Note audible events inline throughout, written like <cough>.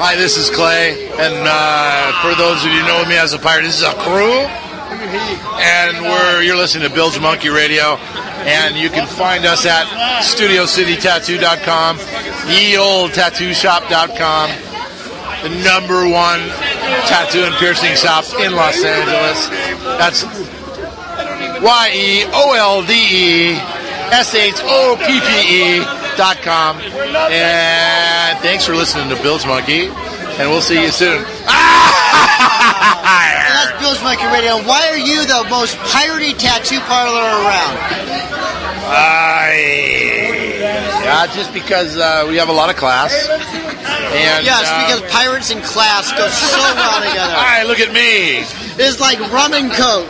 Hi, this is Clay, and uh, for those of you who know me as a pirate, this is a crew, and we're you're listening to Bilgemunky Radio, and you can find us at StudioCityTattoo.com, yeoldtattooshop.com, the number one tattoo and piercing shop in Los Angeles. That's Y E O L D E S H O P P E dot com. And thanks for listening to Bilgemunky, and we'll see you soon. And <laughs> that's Bilgemunky Radio. Why are you the most piratey tattoo parlor around? I, yeah, just because uh, we have a lot of class. And yes, uh, because pirates and class go so well <laughs> together. Hi, look at me. It's like rum and coke.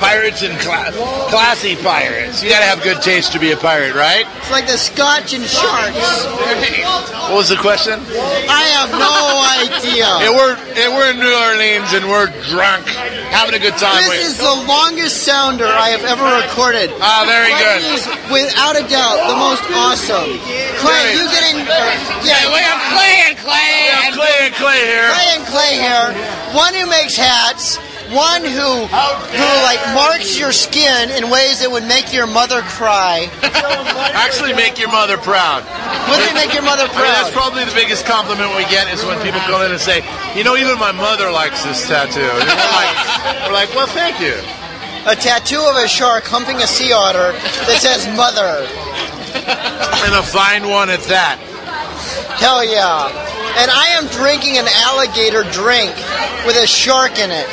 Pirates and class, classy pirates. You gotta have good taste to be a pirate, right? It's like the scotch and sharks. What was the question? I have no idea. <laughs> And we're and we're in New Orleans and we're drunk, having a good time. This is the longest sounder I have ever recorded. Ah, very Clay good. is, without a doubt, the most awesome. Clay, you getting? Yeah, we have Clay and Clay. We have Clay and Clay here. Clay and Clay here. One who makes hats. One who who like marks your skin in ways that would make your mother cry. Actually, make your mother proud. Would they make your mother I mean, that's probably the biggest compliment we get is when people come in and say, you know, even my mother likes this tattoo. And we're like, we're like, well, thank you. A tattoo of a shark humping a sea otter that says "mother." And a fine one at that. Hell yeah. And I am drinking an alligator drink with a shark in it.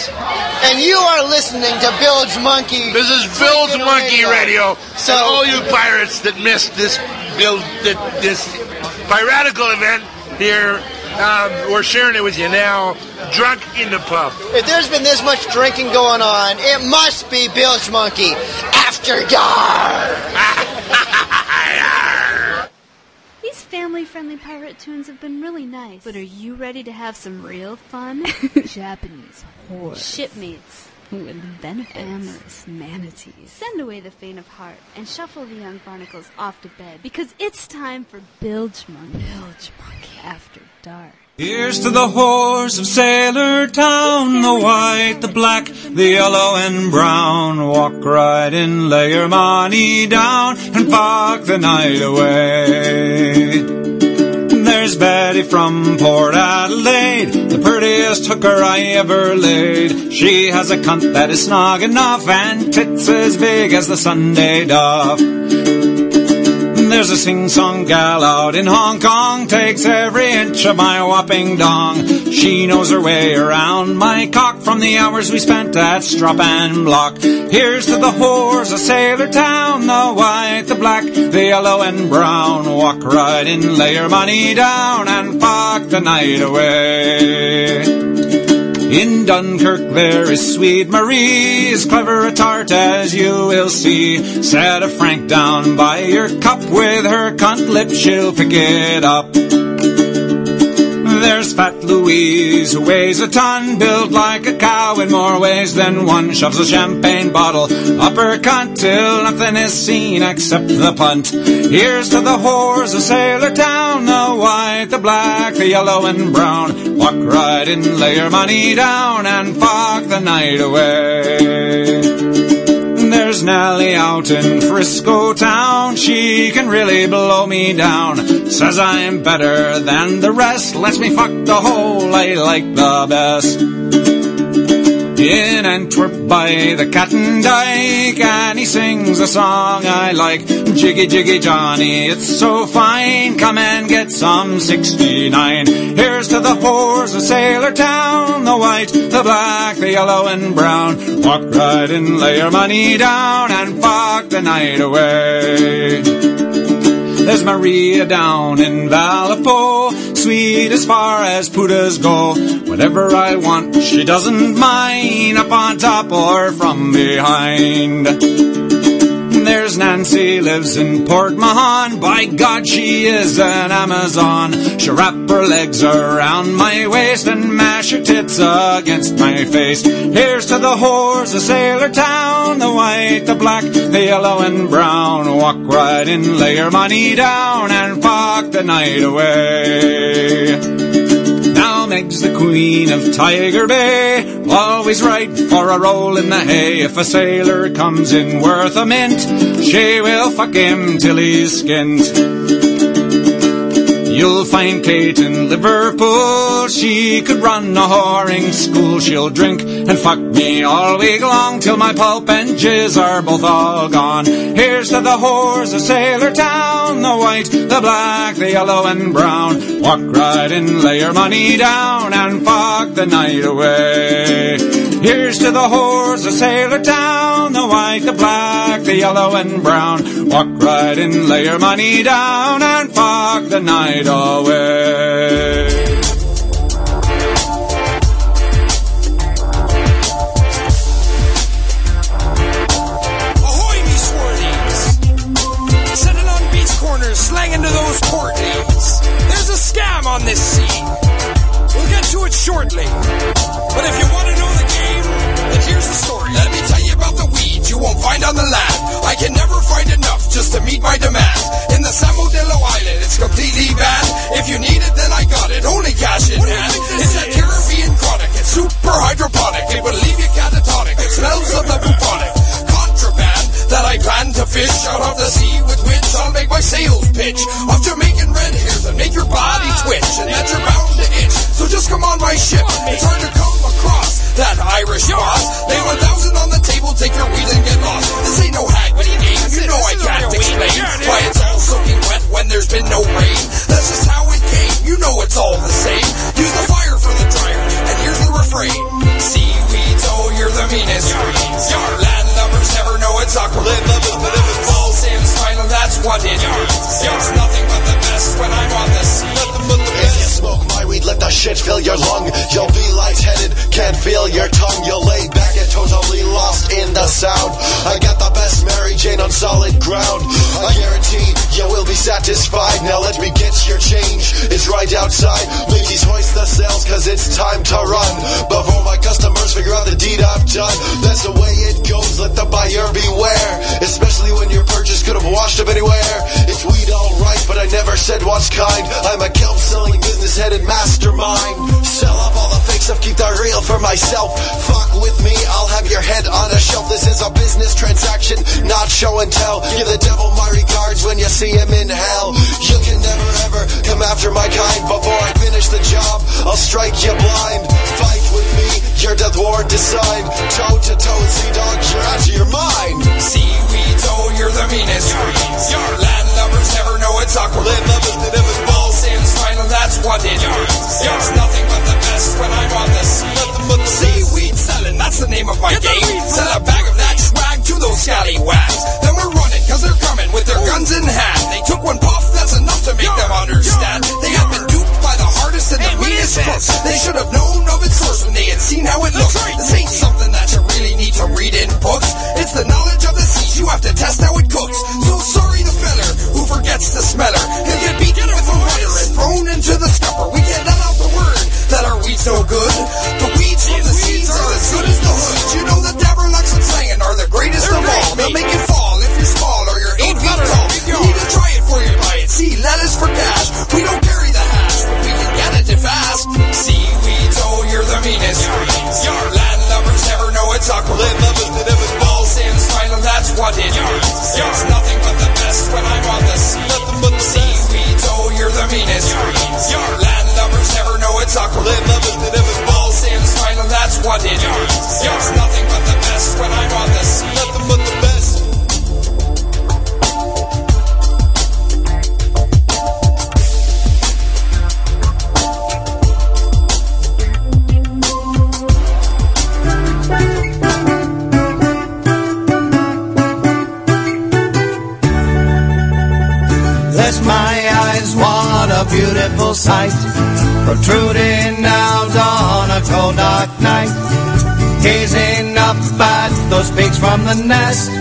And you are listening to Bilgemunky. This is Bilgemunky Radio. So- and all you pirates that missed this Bill, th- this piratical event here, um, we're sharing it with you now. Drunk in the pub. If there's been this much drinking going on, it must be Bilgemunky After Dark. <laughs> These family friendly pirate tunes have been really nice. But are you ready to have some real fun? <laughs> Japanese horror. Shipmates. With benefits. Amorous manatees. Send away the faint of heart and shuffle the young barnacles off to bed because it's time for Bilgemunky. Bilge Monkey After Dark. Here's to the whores of Sailor Town, the white, the black, the yellow and brown. Walk right in, lay your money down, and fuck the night away. There's Betty from Port Adelaide, the prettiest hooker I ever laid. She has a cunt that is snug enough and tits as big as the Sunday duff. There's a sing-song gal out in Hong Kong, takes every inch of my whopping dong. She knows her way around my cock from the hours we spent at Strop and Block. Here's to the whores of Sailor Town, the white, the black, the yellow and brown. Walk right in, lay your money down, and fuck the night away. In Dunkirk there is sweet Marie, as clever a tart as you will see. Set a franc down by your cup with her cunt lip, she'll pick it up. Fat Louise, who weighs a ton, built like a cow in more ways than one. Shoves a champagne bottle up her cunt till nothing is seen except the punt. Here's to the whores of Sailor Town, the white, the black, the yellow and brown. Walk right in, lay your money down, and fuck the night away. There's Nellie out in Frisco town. She can really blow me down. Says I'm better than the rest. Lets me fuck the whole I like the best. In Antwerp by the Cat and Dyke, and he sings a song I like. Jiggy Jiggy Johnny, it's so fine. Come and get some 69. Here's to the whores of Sailor Town, the white, the black, the yellow and brown. Walk right in, lay your money down, and fuck the night away. There's Maria down in Vallejo, sweet as far as putas go. Whatever I want, she doesn't mind, up on top or from behind. Nancy, lives in Port Mahon. By God, she is an Amazon. She'll wrap her legs around my waist and mash her tits against my face. Here's to the whores of Sailor Town, the white, the black, the yellow and brown. Walk right in, lay your money down, and fuck the night away. Now Meg's the queen of Tiger Bay. Always right for a roll in the hay. If a sailor comes in worth a mint, she will fuck him till he's skint. You'll find Kate in Liverpool. She could run a whoring school. She'll drink and fuck me all week long till my pulp and jizz are both all gone. Here's to the whores of Sailor Town, the white, the black, the yellow and brown. Walk right in, lay your money down and fuck the night away. Here's to the whores of Sailor Town, the white, the black, the yellow and brown. Walk right in, lay your money down and fuck the night away. The land. I can never find enough just to meet my demand. In the San Modelo Island, it's completely banned. If you need it, then I got it. Only cash in hand. It's a Caribbean chronic. It's super hydroponic. It will leave you catatonic. It smells of the bubonic. Contraband that I plan to fish out of the sea with which I'll make my sales pitch of Jamaican red hairs and make your body twitch and that you're bound to itch. So just come on my ship. It's hard to come that Irish boss. Lay 1,000 on the table, take your weed and get lost. This ain't no hag game. You know I can't explain why it's all soaking wet when there's been no rain. That's just how it came. You know it's all the same. Use the fire for the dryer, and here's the refrain. Seaweeds, oh, you're the meanest greens. Your landlubbers never know it's awkward. Landlubbers, but if it's all Sam's final, that's what it means. It's nothing but the best when I'm on the sea. If you smoke my weed, let the shit fill your lung. You'll be lightheaded, can't feel your tongue. You'll lay back and totally lost in the sound. I got the best Mary Jane on solid ground. I guarantee you will be satisfied. Now let me get your change. It's right outside. Ladies, hoist the sails, cause it's time to run. Before my customers figure out the deed I've done. That's the way it goes, let the buyer beware. Never said what's kind. I'm a kelp selling business headed mastermind. Sell up all the fake stuff, keep the real for myself. Fuck with me, I'll have your head on a shelf. This is a business transaction, not show and tell. Give the devil my regards when you see him in hell. You can never ever come after my kind. Before I finish the job, I'll strike you blind. Fight with me, your death is signed. Toe to toe, sea dog, you're out of your mind. Seaweeds, oh, you're the meanest greens. Your land lovers never know it's awkward. Landlubbers that ever Ball Sam's final, that's what it means. It's nothing but the best when I'm on the sea. Nothing but the Seaweed selling, that's the name of my game. Sell a bag of that swag to those scallywags. Then we're running, cause they're nest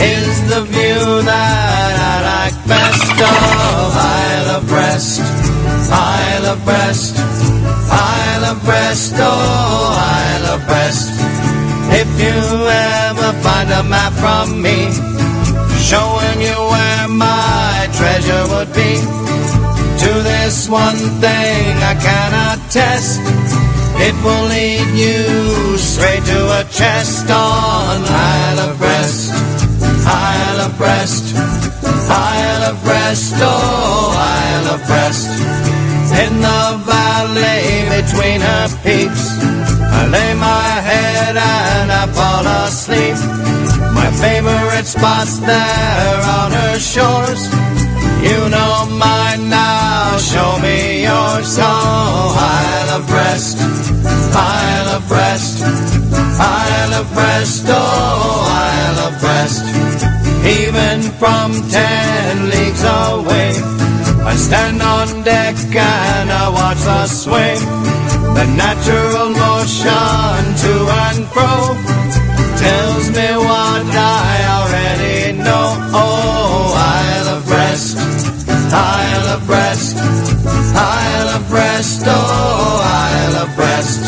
is the view that I like best. Oh, Isle of Brest, Isle of Brest, Isle of Brest, oh, Isle of Brest. If you ever find a map from me, showing you where my treasure would be. To this one thing I cannot test. It will lead you straight to a chest on Isle of Brest. Isle of Brest. Isle of Brest. Oh, Isle of Brest. In the valley between her peaks, I lay my head and I fall asleep. My favorite spots there on her shores. You know mine now, show me yours. Oh, Isle of Brest, Isle of Brest, Isle of Brest, oh, Isle of Brest. Even from ten leagues away, I stand on deck and I watch the swing. The natural motion to and fro tells me what I Brest, Isle of Brest, oh, Isle of Brest.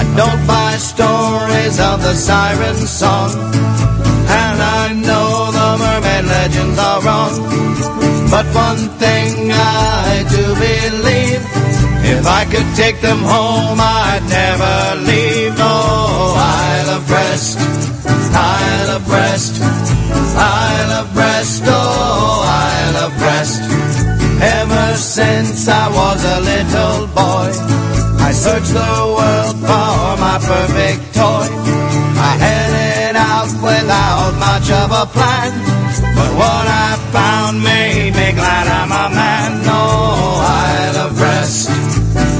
I don't buy stories of the siren song, and I know the mermaid legends are wrong. But one thing I do believe, if I could take them home, I'd never leave. Oh, Isle of Brest, Isle of Brest, Isle of Brest, oh, Isle of Brest. Since I was a little boy, I searched the world for my perfect toy. I headed out without much of a plan, but what I found made me glad I'm a man. Oh, Isle of Brest,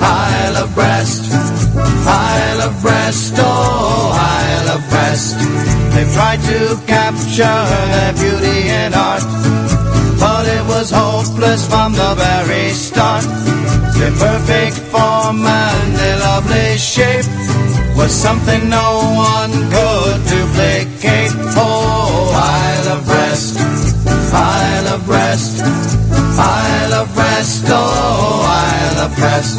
Isle of Brest, Isle of Brest, oh, Isle of Brest. They've tried to capture their beauty and art, but it was hopeless from the very start. Their perfect form and their lovely shape was something no one could duplicate. Oh, Isle of Brest, Isle of Brest, Isle of Brest, oh, Isle of Brest.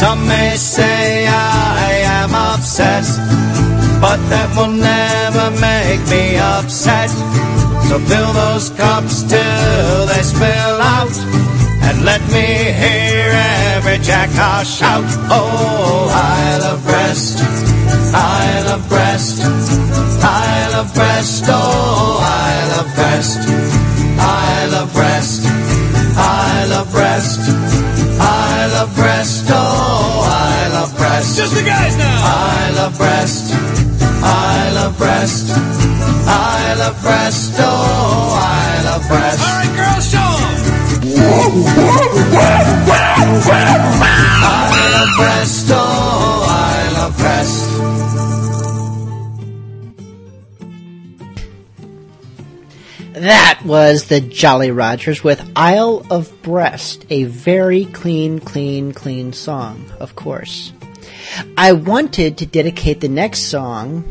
Some may say I am obsessed, but that will never make me upset. So fill those cups till they spill out, and let me hear every jackdaw shout. Oh, Isle of Brest, Isle of Brest, Isle of Brest, oh, Isle of Brest, Isle of Brest, Isle of Brest, Isle of Brest, oh, Isle of Brest. Just the guys now. Isle of Brest, Isle of Brest, Isle of Brest, oh, Isle of Brest. All right, girls, show 'em. Isle of Brest, oh, Isle of Brest. That was the Jolly Rogers with Isle of Brest, a very clean, clean, clean song, of course. I wanted to dedicate the next song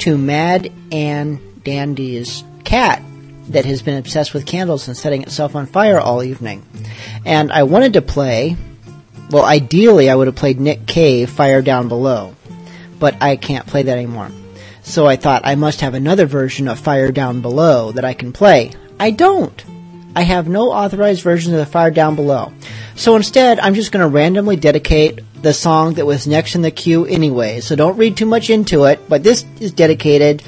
to Mad Ann Dandy's cat that has been obsessed with candles and setting itself on fire all evening. And I wanted to play, well, ideally I would have played Nick Cave, Fire Down Below, but I can't play that anymore. So I thought I must have another version of Fire Down Below that I can play. I don't. I have no authorized version of the Fire Down Below. So instead, I'm just going to randomly dedicate the song that was next in the queue anyway. So don't read too much into it, but this is dedicated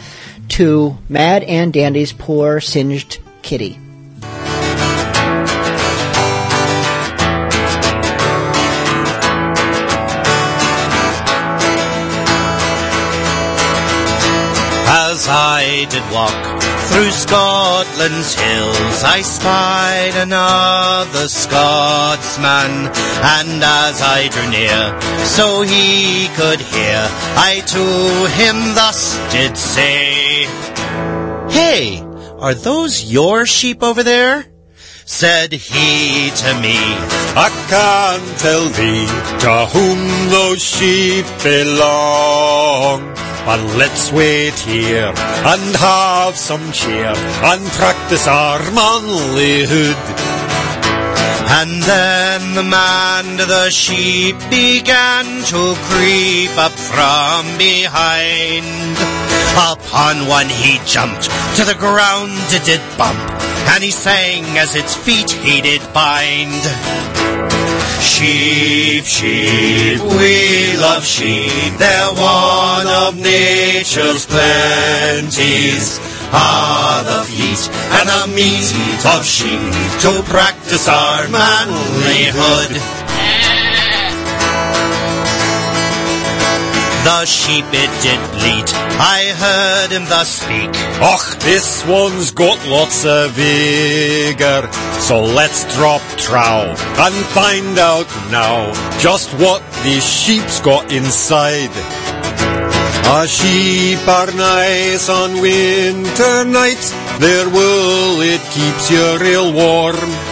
to Mad Ann Dandy's poor singed kitty. As I did walk through Scotland's hills, I spied another Scotsman, and as I drew near, so he could hear, I to him thus did say, Hey, are those your sheep over there? Said he to me, I can't tell thee to whom those sheep belong. But let's wait here and have some cheer and practice our manlyhood. And then the man to the sheep began to creep up from behind. Upon one he jumped, to the ground it did bump, and he sang as its feet he did bind. Sheep, sheep, we love sheep. They're one of nature's plenties. Ah, the feet and the meat of sheep to practice our manlyhood. The sheep it did bleat, I heard him thus speak. Och, this one's got lots of vigor. So let's drop trow and find out now just what these sheep's got inside. Our sheep are nice on winter nights. Their wool, it keeps you real warm.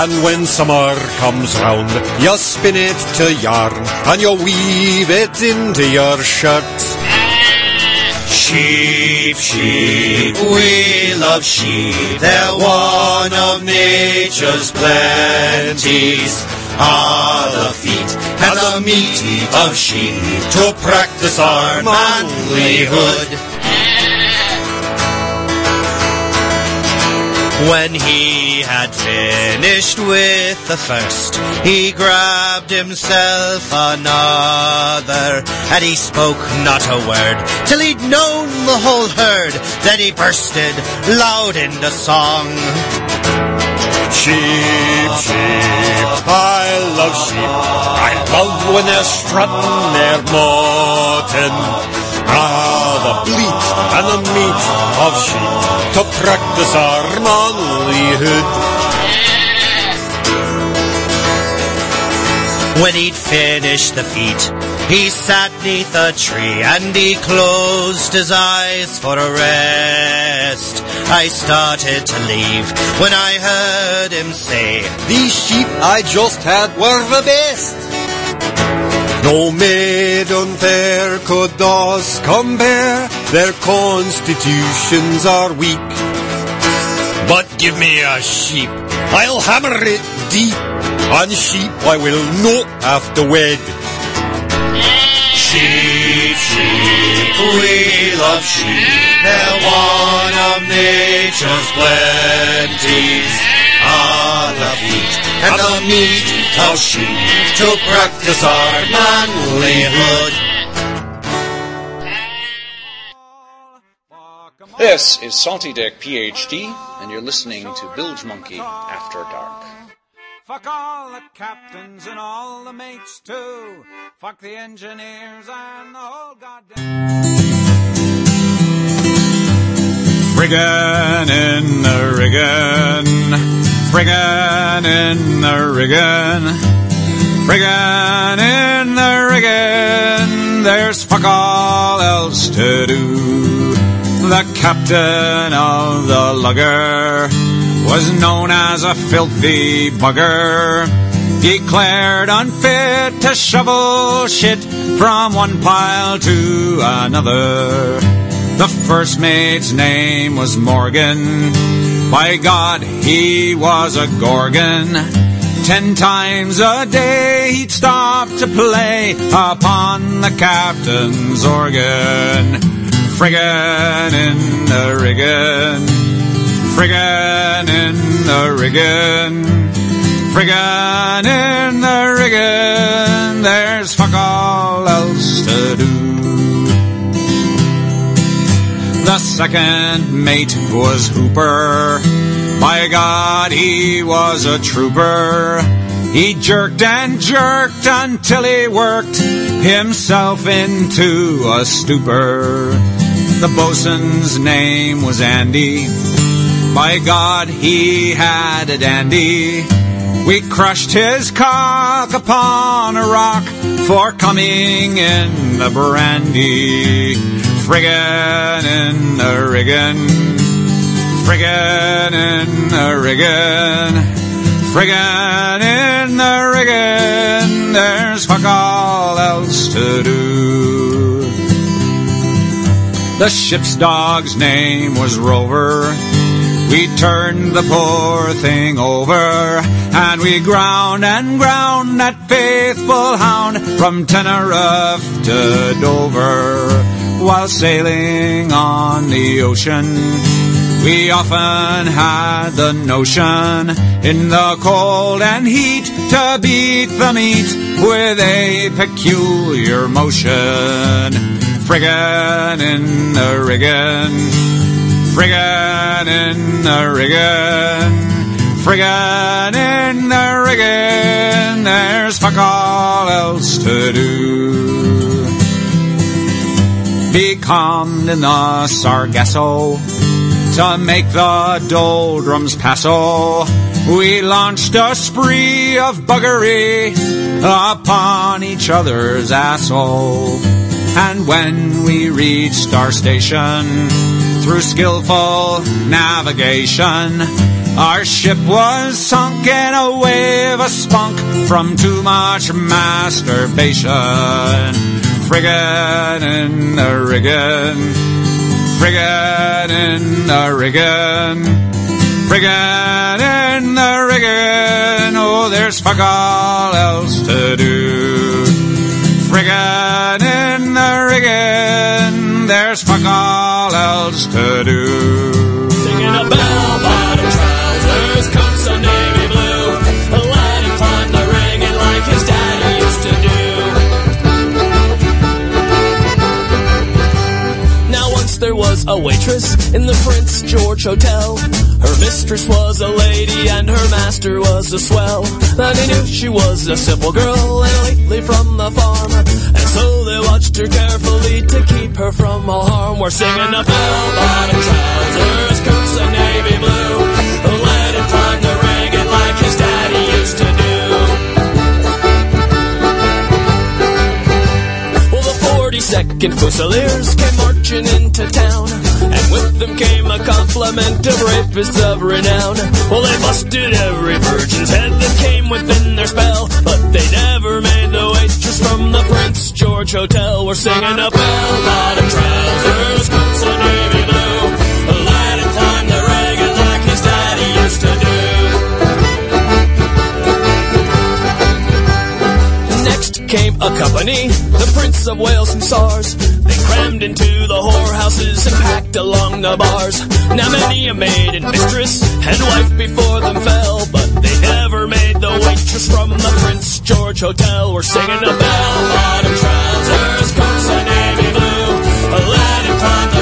And when summer comes round, you spin it to yarn and you weave it into your shirt. Sheep, sheep, we love sheep. They're one of nature's plenties. Ah, the feet and the meat of sheep to practice our manlyhood. When he had finished with the first, he grabbed himself another, and he spoke not a word till he'd known the whole herd. Then he bursted loud into song. Sheep, sheep, I love sheep. I love when they're strutting their mutton. Ah, the bleat and the meat of sheep to practice our manlyhood. When he'd finished the feat, he sat neath a tree and he closed his eyes for a rest. I started to leave when I heard him say, These sheep I just had were the best. No maiden there could thus compare, their constitutions are weak. But give me a sheep, I'll hammer it deep, On sheep I will not have to wed. Sheep, sheep, we love sheep. They're one of nature's plenties. Ah, the feet and the meat of sheep to practice our manlyhood. This is Salty Dick PhD, and you're listening to Bilgemunky After Dark. Fuck all the captains and all the mates too. Fuck the engineers and the whole goddamn. Friggin' in the riggin', friggin' in the riggin', friggin' in the riggin'. There's fuck all else to do. The captain of the lugger was known as a filthy bugger. Declared unfit to shovel shit from one pile to another. The first mate's name was Morgan. By God, he was a gorgon. Ten times a day he'd stop to play upon the captain's organ. Friggin' in the riggin', friggin' in the riggin', friggin' in the riggin'. There's fuck all else to do. The second mate was Hooper. By God, he was a trooper. He jerked and jerked until he worked himself into a stupor. The bosun's name was Andy. By God, he had a dandy. We crushed his cock upon a rock for coming in the brandy. Friggin' in the riggin', friggin' in the riggin', friggin' in the riggin'. There's fuck all else to do. The ship's dog's name was Rover. We turned the poor thing over, and we ground and ground that faithful hound from Tenerife to Dover. While sailing on the ocean, we often had the notion in the cold and heat to beat the meat with a peculiar motion. Friggin' in the riggin', friggin' in the riggin'. Friggin' in the riggin', there's fuck all else to do. Becalmed in the Sargasso to make the doldrums passo. We launched a spree of buggery upon each other's asshole. And when we reached our station, through skillful navigation, our ship was sunk in a wave of spunk from too much masturbation. Friggin' in the riggin', friggin' in the riggin', friggin' in the riggin'. Oh, there's fuck all else to do. There's fuck all else to do. Prince Hotel. Her mistress was a lady and her master was a swell. And he knew she was a simple girl and lately from the farm. And so they watched her carefully to keep her from all harm. We're singing a bell bottom trousers, coats of navy blue. Let him climb the rigging like his daddy used to do. Well, the 42nd Fusiliers came marching into town. And with them came a complement of rapists of renown. Well, they busted every virgin's head that came within their spell. But they never made the waitress from the Prince George Hotel. We're singing a bell bottom trousers, Next a company, the Prince of Wales Hussars. They crammed into the whorehouses and packed along the bars. Now many a maid and mistress and wife before them fell, but they never made the waitress from the Prince George Hotel. We're singing a bell bottom trousers, coats of navy blue. Him climb the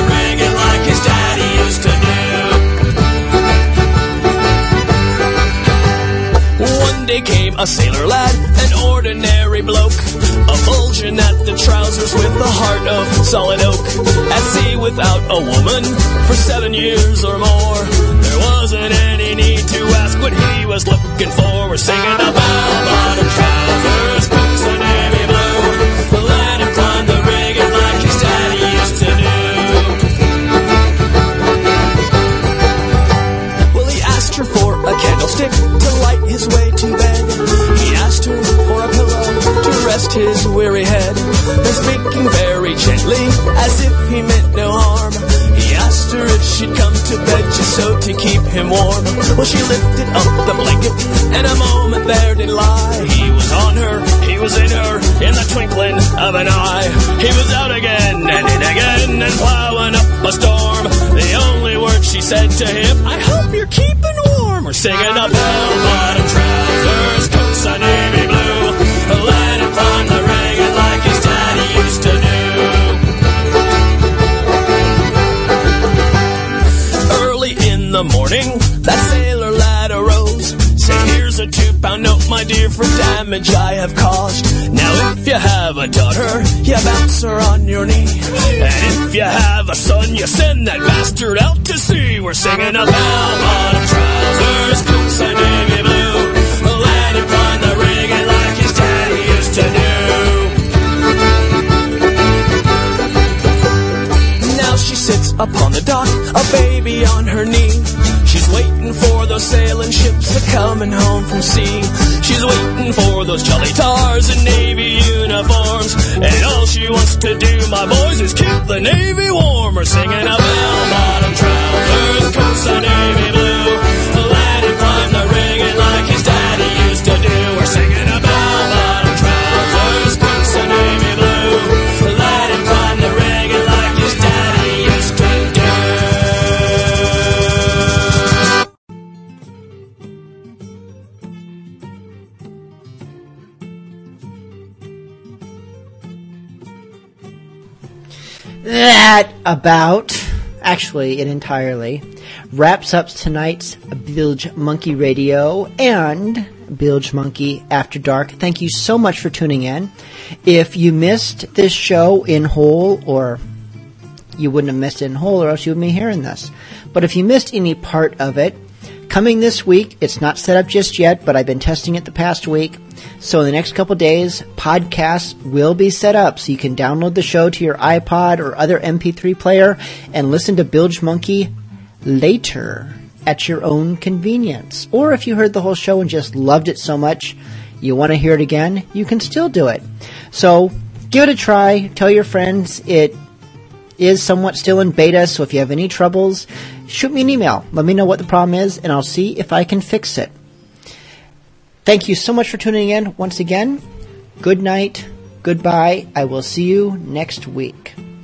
One day came a sailor lad, an ordinary bloke, a bulging at the trousers with a heart of solid oak. At sea without a woman for seven years or more. There wasn't any need to ask what he was looking for. We're singing a bell bottom rest his weary head. And speaking very gently, as if he meant no harm, he asked her if she'd come to bed just so to keep him warm. Well, she lifted up the blanket, and a moment there did lie. He was on her, he was in her, in the twinkling of an eye. He was out again and in again and plowing up a storm. The only word she said to him, I hope you're keeping warm. We're singing a bell bottom trousers, coats of navy blue. That sailor lad arose. Said, here's a two pound note, my dear, for damage I have caused. Now, if you have a daughter, you bounce her on your knee. And if you have a son, you send that bastard out to sea. We're singing a bell bottom trousers, coats of navy blue. Let him climb the rigging like his daddy used to do. Now she sits upon the dock, a baby on her knee. Waiting for those sailing ships a coming home from sea. She's waiting for those jolly tars in navy uniforms. And all she wants to do, my boys, is keep the navy warm. We're singing a bell bottom trousers, coats navy blue. That about, actually, it entirely wraps up tonight's Bilgemunky Radio and Bilgemunky After Dark. Thank you so much for tuning in. If you missed this show in whole, or you wouldn't have missed it in whole, or else you wouldn't be hearing this. But if you missed any part of it, coming this week, it's not set up just yet, but I've been testing it the past week. So in the next couple days, podcasts will be set up so you can download the show to your iPod or other MP3 player and listen to Bilgemunky later at your own convenience. Or if you heard the whole show and just loved it so much, you want to hear it again, you can still do it. So give it a try. Tell your friends it is somewhat still in beta, so if you have any troubles, shoot me an email. Let me know what the problem is, and I'll see if I can fix it. Thank you so much for tuning in once again. Good night. Goodbye. I will see you next week.